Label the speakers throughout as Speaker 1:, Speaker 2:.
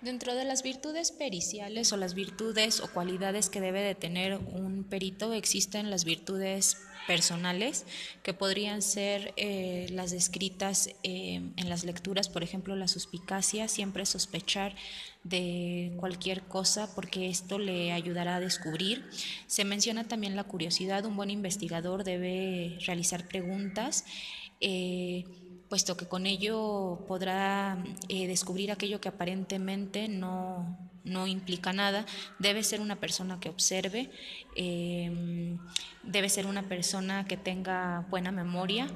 Speaker 1: Dentro de las virtudes periciales o las virtudes o cualidades que debe de tener un perito existen las virtudes personales que podrían ser eh, las descritas eh, en las lecturas, por ejemplo, la suspicacia, siempre sospechar de cualquier cosa porque esto le ayudará a descubrir. Se menciona también la curiosidad, un buen investigador debe realizar preguntas. Eh, puesto que con ello podrá eh, descubrir aquello que aparentemente no, implica nada, debe ser una persona que observe, em, debe ser una persona que tenga buena memoria,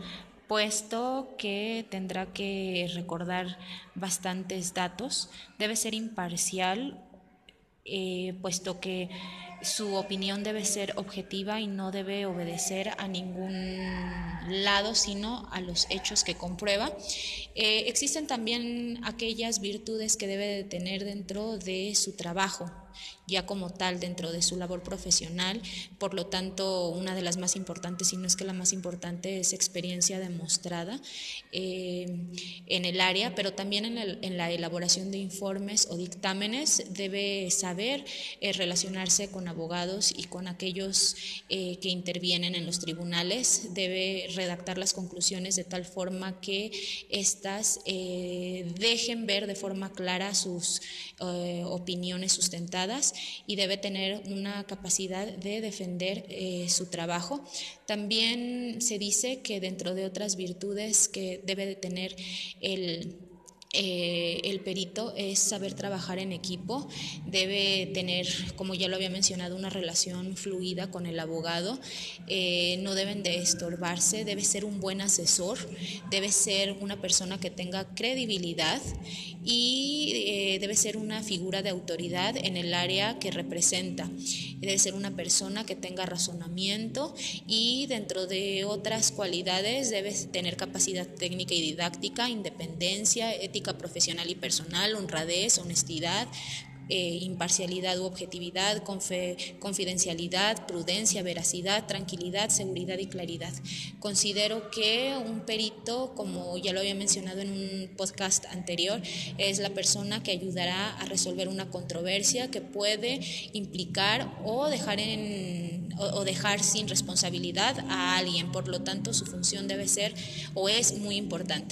Speaker 1: puesto que tendrá que recordar bastantes datos, debe ser imparcial, eh, puesto que su opinión debe ser objetiva y no debe obedecer a ningún lado, sino a los hechos que comprueba. Eh, existen también aquellas virtudes que debe de tener dentro de su trabajo, ya como tal dentro de su labor profesional. Por lo tanto, una de las más importantes, si no es que la más importante, es experiencia demostrada eh, en el área, pero también en, la elaboración de informes o dictámenes debe saber eh, relacionarse con abogados y con aquellos eh, que intervienen en los tribunales. Debe redactar las conclusiones de tal forma que éstas dejen ver de forma clara sus opiniones sustentadas y debe tener una capacidad de defender eh, su trabajo. También se dice que dentro de otras virtudes que debe de tener el eh, el perito es saber trabajar en equipo, debe tener, como ya lo había mencionado, una relación fluida con el abogado, eh, no deben de estorbarse, debe ser un buen asesor, debe ser una persona que tenga credibilidad y eh, debe ser una figura de autoridad en el área que representa. Debe ser una persona que tenga razonamiento y dentro de otras cualidades debe tener capacidad técnica y didáctica, independencia, ética profesional y personal, honradez, honestidad, eh, imparcialidad u objetividad, confidencialidad, prudencia, veracidad, tranquilidad, seguridad y claridad. Considero que un perito, como ya lo había mencionado en un podcast anterior, es la persona que ayudará a resolver una controversia que puede implicar o dejar en o dejar sin responsabilidad a alguien. Por lo tanto, su función debe ser o es muy importante.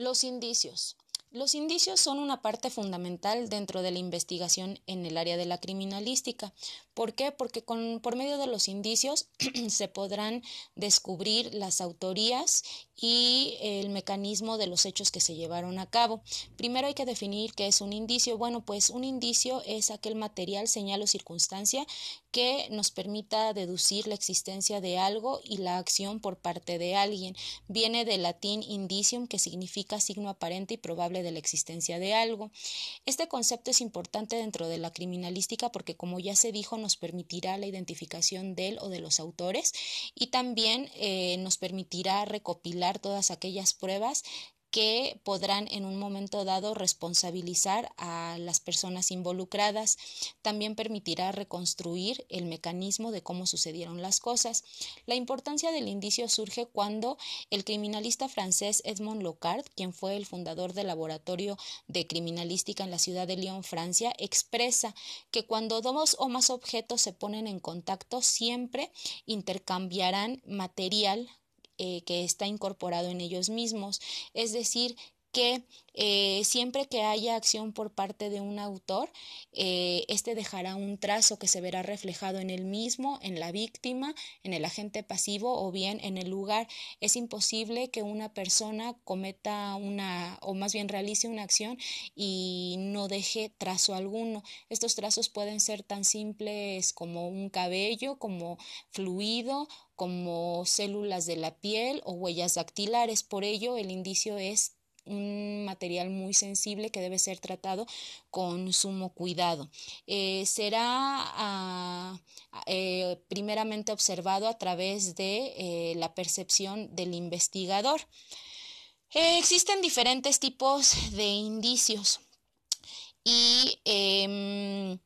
Speaker 2: Los indicios. Los indicios son una parte fundamental dentro de la investigación en el área de la criminalística. ¿Por qué? Porque con, por medio de los indicios se podrán descubrir las autorías y el mecanismo de los hechos que se llevaron a cabo. Primero hay que definir qué es un indicio. Bueno, pues un indicio es aquel material, señal o circunstancia que nos permita deducir la existencia de algo y la acción por parte de alguien. Viene del latín indicium, que significa signo aparente y probable de la existencia de algo. Este concepto es importante dentro de la criminalística porque, como ya se dijo, nos permitirá la identificación de él o de los autores y también eh, nos permitirá recopilar todas aquellas pruebas que podrán en un momento dado responsabilizar a las personas involucradas. También permitirá reconstruir el mecanismo de cómo sucedieron las cosas. La importancia del indicio surge cuando el criminalista francés Edmond Locard, quien fue el fundador del laboratorio de criminalística en la ciudad de Lyon, Francia, expresa que cuando dos o más objetos se ponen en contacto siempre intercambiarán material eh, que está incorporado en ellos mismos. Es decir, que eh, siempre que haya acción por parte de un autor, eh, este dejará un trazo que se verá reflejado en el mismo, en la víctima, en el agente pasivo o bien en el lugar. Es imposible que una persona cometa una, o más bien realice una acción y no deje trazo alguno. Estos trazos pueden ser tan simples como un cabello, como fluido como células de la piel o huellas dactilares. Por ello, el indicio es un material muy sensible que debe ser tratado con sumo cuidado. Eh, será ah, eh, primeramente observado a través de eh, la percepción del investigador. existen diferentes tipos de indicios y em,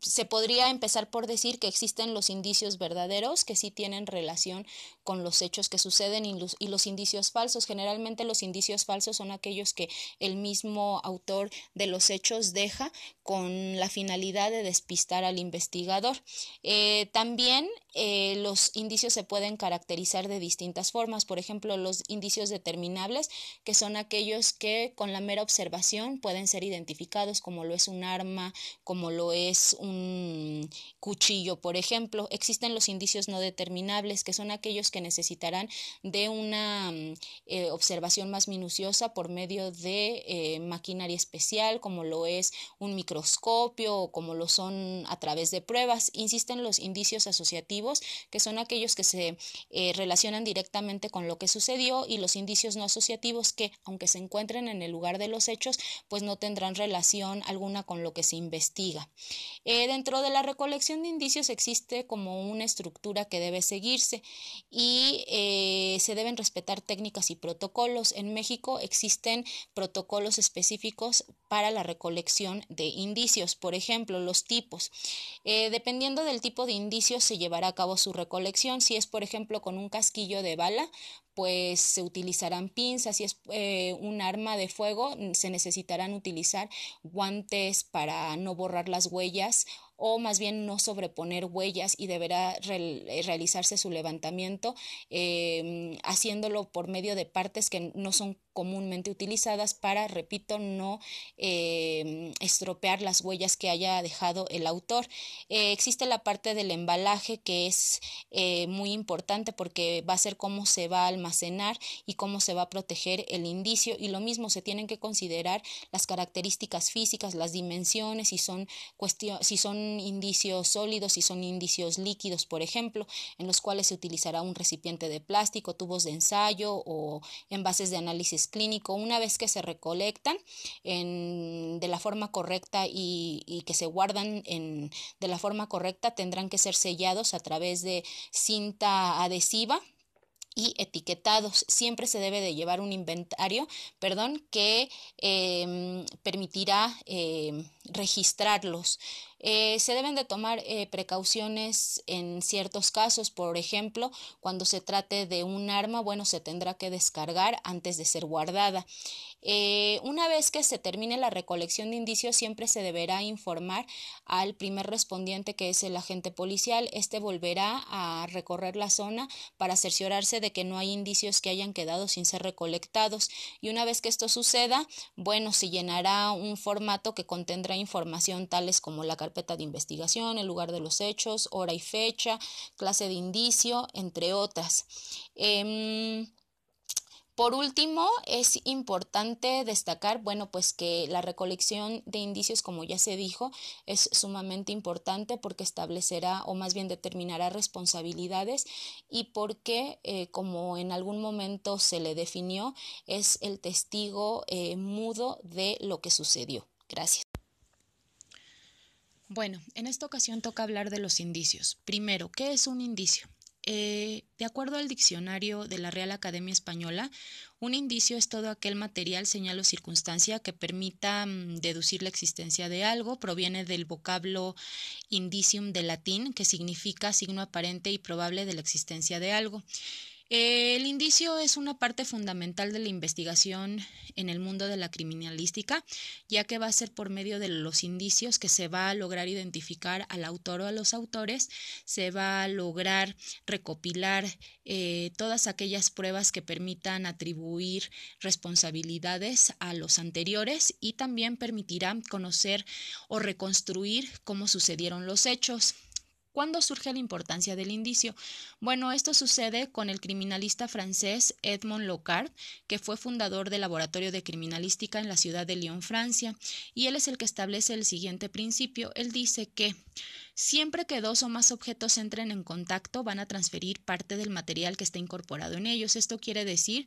Speaker 2: se podría empezar por decir que existen los indicios verdaderos que sí tienen relación con los hechos que suceden y los, indicios falsos. Generalmente los indicios falsos son aquellos que el mismo autor de los hechos deja con la finalidad de despistar al investigador. Eh, también eh, los indicios se pueden caracterizar de distintas formas. Por ejemplo, los indicios determinables, que son aquellos que con la mera observación pueden ser identificados, como lo es un arma, como lo es un cuchillo, por ejemplo. Existen los indicios no determinables, que son aquellos que necesitarán de una mm, eh, observación más minuciosa por medio de eh, maquinaria especial, como lo es un microscopio o como lo son a través de pruebas. Insisten los indicios asociativos, que son aquellos que se eh, relacionan directamente con lo que sucedió, y los indicios no asociativos, que aunque se encuentren en el lugar de los hechos, pues no tendrán relación alguna con lo que se investiga. dentro de la recolección de indicios existe como una estructura que debe seguirse y eh, se deben respetar técnicas y protocolos. En México existen protocolos específicos para la recolección de indicios, por ejemplo, los tipos. Eh, dependiendo del tipo de indicios se llevará a cabo su recolección. Si es, por ejemplo, con un casquillo de bala, pues se utilizarán pinzas, si es eh, un arma de fuego, se necesitarán utilizar guantes para no borrar las huellas o más bien no sobreponer huellas y deberá eh, realizarse su levantamiento em, haciéndolo por medio de partes que no son comúnmente utilizadas para, repito, no em, estropear las huellas que haya dejado el autor. Eh, existe la parte del embalaje que es eh, muy importante porque va a ser cómo se va a almacenar y cómo se va a proteger el indicio y lo mismo se tienen que considerar las características físicas, las dimensiones, si son, si son indicios sólidos y son indicios líquidos, por ejemplo, en los cuales se utilizará un recipiente de plástico, tubos de ensayo o envases de análisis clínico. Una vez que se recolectan en, de la forma correcta y, que se guardan en, de la forma correcta, tendrán que ser sellados a través de cinta adhesiva y etiquetados. Siempre se debe de llevar un inventario, perdón, que em, permitirá em, registrarlos. Eh, se deben de tomar eh, precauciones en ciertos casos, por ejemplo, cuando se trate de un arma, bueno, se tendrá que descargar antes de ser guardada. Eh, una vez que se termine la recolección de indicios, siempre se deberá informar al primer respondiente, que es el agente policial. Este volverá a recorrer la zona para cerciorarse de que no hay indicios que hayan quedado sin ser recolectados. Y una vez que esto suceda, bueno, se llenará un formato que contendrá información tales como la carpeta de investigación, el lugar de los hechos, hora y fecha, clase de indicio, entre otras. Em, por último, es importante destacar, bueno, pues que la recolección de indicios, como ya se dijo, es sumamente importante porque establecerá o más bien determinará responsabilidades y porque, eh, como en algún momento se le definió, es el testigo eh, mudo de lo que sucedió. Gracias.
Speaker 1: Bueno, en esta ocasión toca hablar de los indicios. Primero, ¿qué es un indicio? Eh, de acuerdo al diccionario de la Real Academia Española, un indicio es todo aquel material, señal o circunstancia que permita mm, deducir la existencia de algo. Proviene del vocablo indicium de latín, que significa signo aparente y probable de la existencia de algo. El indicio es una parte fundamental de la investigación en el mundo de la criminalística, ya que va a ser por medio de los indicios que se va a lograr identificar al autor o a los autores, se va a lograr recopilar eh, todas aquellas pruebas que permitan atribuir responsabilidades a los anteriores y también permitirá conocer o reconstruir cómo sucedieron los hechos. ¿Cuándo surge la importancia del indicio? Bueno, esto sucede con el criminalista francés Edmond Locard, que fue fundador del Laboratorio de Criminalística en la ciudad de Lyon, Francia, y él es el que establece el siguiente principio. Él dice que Siempre que dos o más objetos entren en contacto, van a transferir parte del material que está incorporado en ellos. Esto quiere decir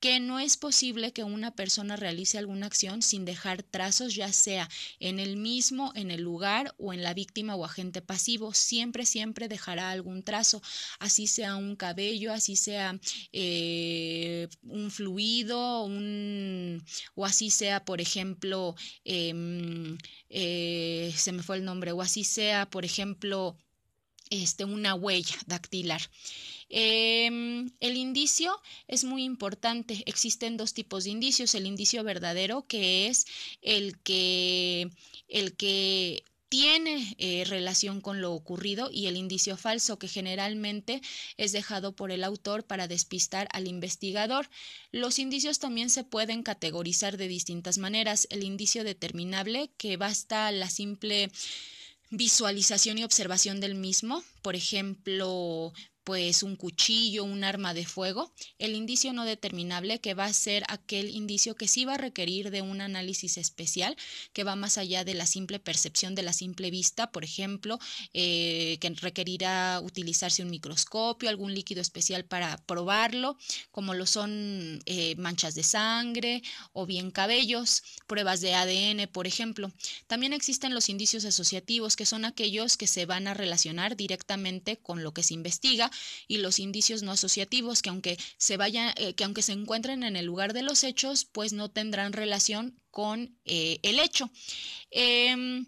Speaker 1: que no es posible que una persona realice alguna acción sin dejar trazos, ya sea en el mismo, en el lugar o en la víctima o agente pasivo. Siempre, siempre dejará algún trazo, así sea un cabello, así sea eh, un fluido, un, o así sea, por ejemplo, em, eh, se me fue el nombre, o así sea, por ejemplo,
Speaker 2: este, una huella dactilar. Em, el indicio es muy importante. Existen dos tipos de indicios. El indicio verdadero, que es el que, el que tiene eh, relación con lo ocurrido y el indicio falso que generalmente es dejado por el autor para despistar al investigador. Los indicios también se pueden categorizar de distintas maneras. El indicio determinable que basta la simple visualización y observación del mismo, por ejemplo, pues un cuchillo, un arma de fuego, el indicio no determinable que va a ser aquel indicio que sí va a requerir de un análisis especial, que va más allá de la simple percepción de la simple vista, por ejemplo, eh, que requerirá utilizarse un microscopio, algún líquido especial para probarlo, como lo son eh, manchas de sangre o bien cabellos, pruebas de ADN, por ejemplo. También existen los indicios asociativos, que son aquellos que se van a relacionar directamente con lo que se investiga y los indicios no asociativos que aunque se vayan, eh, que aunque se encuentren en el lugar de los hechos, pues no tendrán relación con eh, el hecho. Em,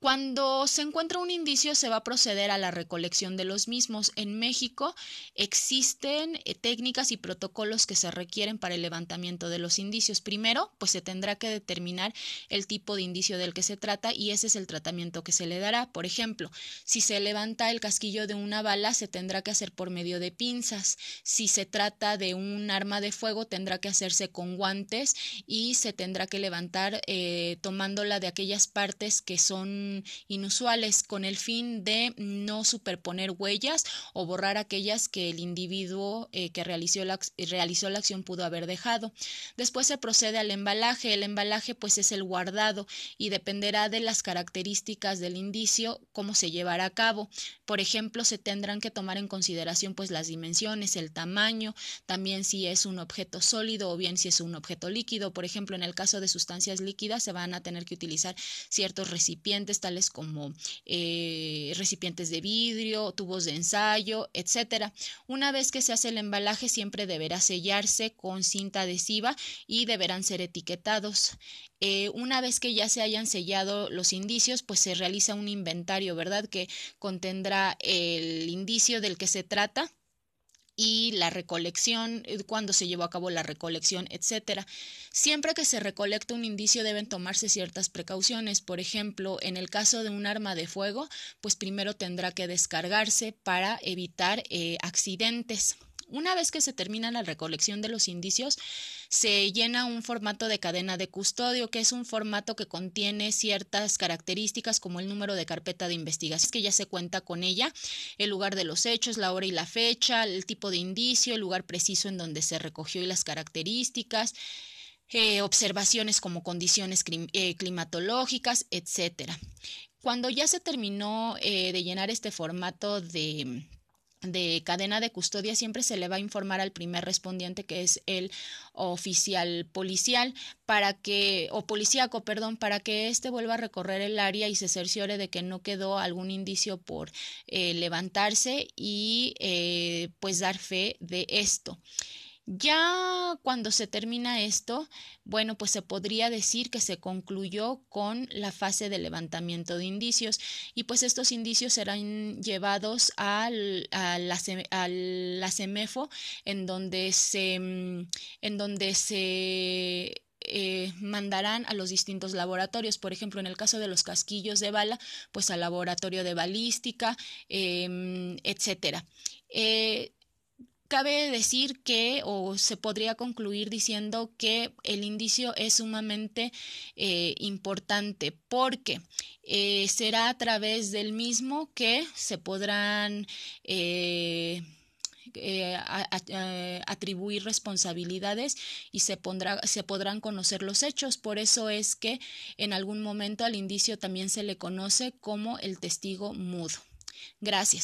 Speaker 2: cuando se encuentra un indicio se va a proceder a la recolección de los mismos. En México existen eh, técnicas y protocolos que se requieren para el levantamiento de los indicios. Primero, pues se tendrá que determinar el tipo de indicio del que se trata y ese es el tratamiento que se le dará. Por ejemplo, si se levanta el casquillo de una bala, se tendrá que hacer por medio de pinzas. Si se trata de un arma de fuego, tendrá que hacerse con guantes y se tendrá que levantar eh, tomándola de aquellas partes que son inusuales con el fin de no superponer huellas o borrar aquellas que el individuo eh, que realizó la, realizó la acción pudo haber dejado. Después se procede al embalaje. El embalaje pues es el guardado y dependerá de las características del indicio cómo se llevará a cabo. Por ejemplo, se tendrán que tomar en consideración pues las dimensiones, el tamaño, también si es un objeto sólido o bien si es un objeto líquido. Por ejemplo, en el caso de sustancias líquidas se van a tener que utilizar ciertos recipientes tales como eh, recipientes de vidrio, tubos de ensayo, etcétera. Una vez que se hace el embalaje, siempre deberá sellarse con cinta adhesiva y deberán ser etiquetados. Eh, una vez que ya se hayan sellado los indicios, pues se realiza un inventario, ¿verdad? Que contendrá el indicio del que se trata y la recolección, eh, cuando se llevó a cabo la recolección, etcétera. Siempre que se recolecta un indicio deben tomarse ciertas precauciones. Por ejemplo, en el caso de un arma de fuego, pues primero tendrá que descargarse para evitar eh, accidentes. Una vez que se termina la recolección de los indicios, se llena un formato de cadena de custodio, que es un formato que contiene ciertas características como el número de carpeta de investigación, que ya se cuenta con ella, el lugar de los hechos, la hora y la fecha, el tipo de indicio, el lugar preciso en donde se recogió y las características. Eh, observaciones como condiciones eh, climatológicas, etcétera. Cuando ya se terminó eh, de llenar este formato de de cadena de custodia siempre se le va a informar al primer respondiente que es el oficial policial para que o policíaco perdón para que éste vuelva a recorrer el área y se cerciore de que no quedó algún indicio por eh, levantarse y eh, pues dar fe de esto ya cuando se termina esto, bueno, pues se podría decir que se concluyó con la fase de levantamiento de indicios y pues estos indicios serán llevados al, a, la, en donde se, mm, en donde se eh, mandarán a los distintos laboratorios. Por ejemplo, en el caso de los casquillos de bala, pues al laboratorio de balística, eh, etcétera. Cabe decir que, o se podría concluir diciendo que el indicio es sumamente eh, importante porque eh, será a través del mismo que se podrán eh, atribuir responsabilidades y se, se podrán conocer los hechos. Por eso es que en algún momento al indicio también se le conoce como el testigo mudo. Gracias.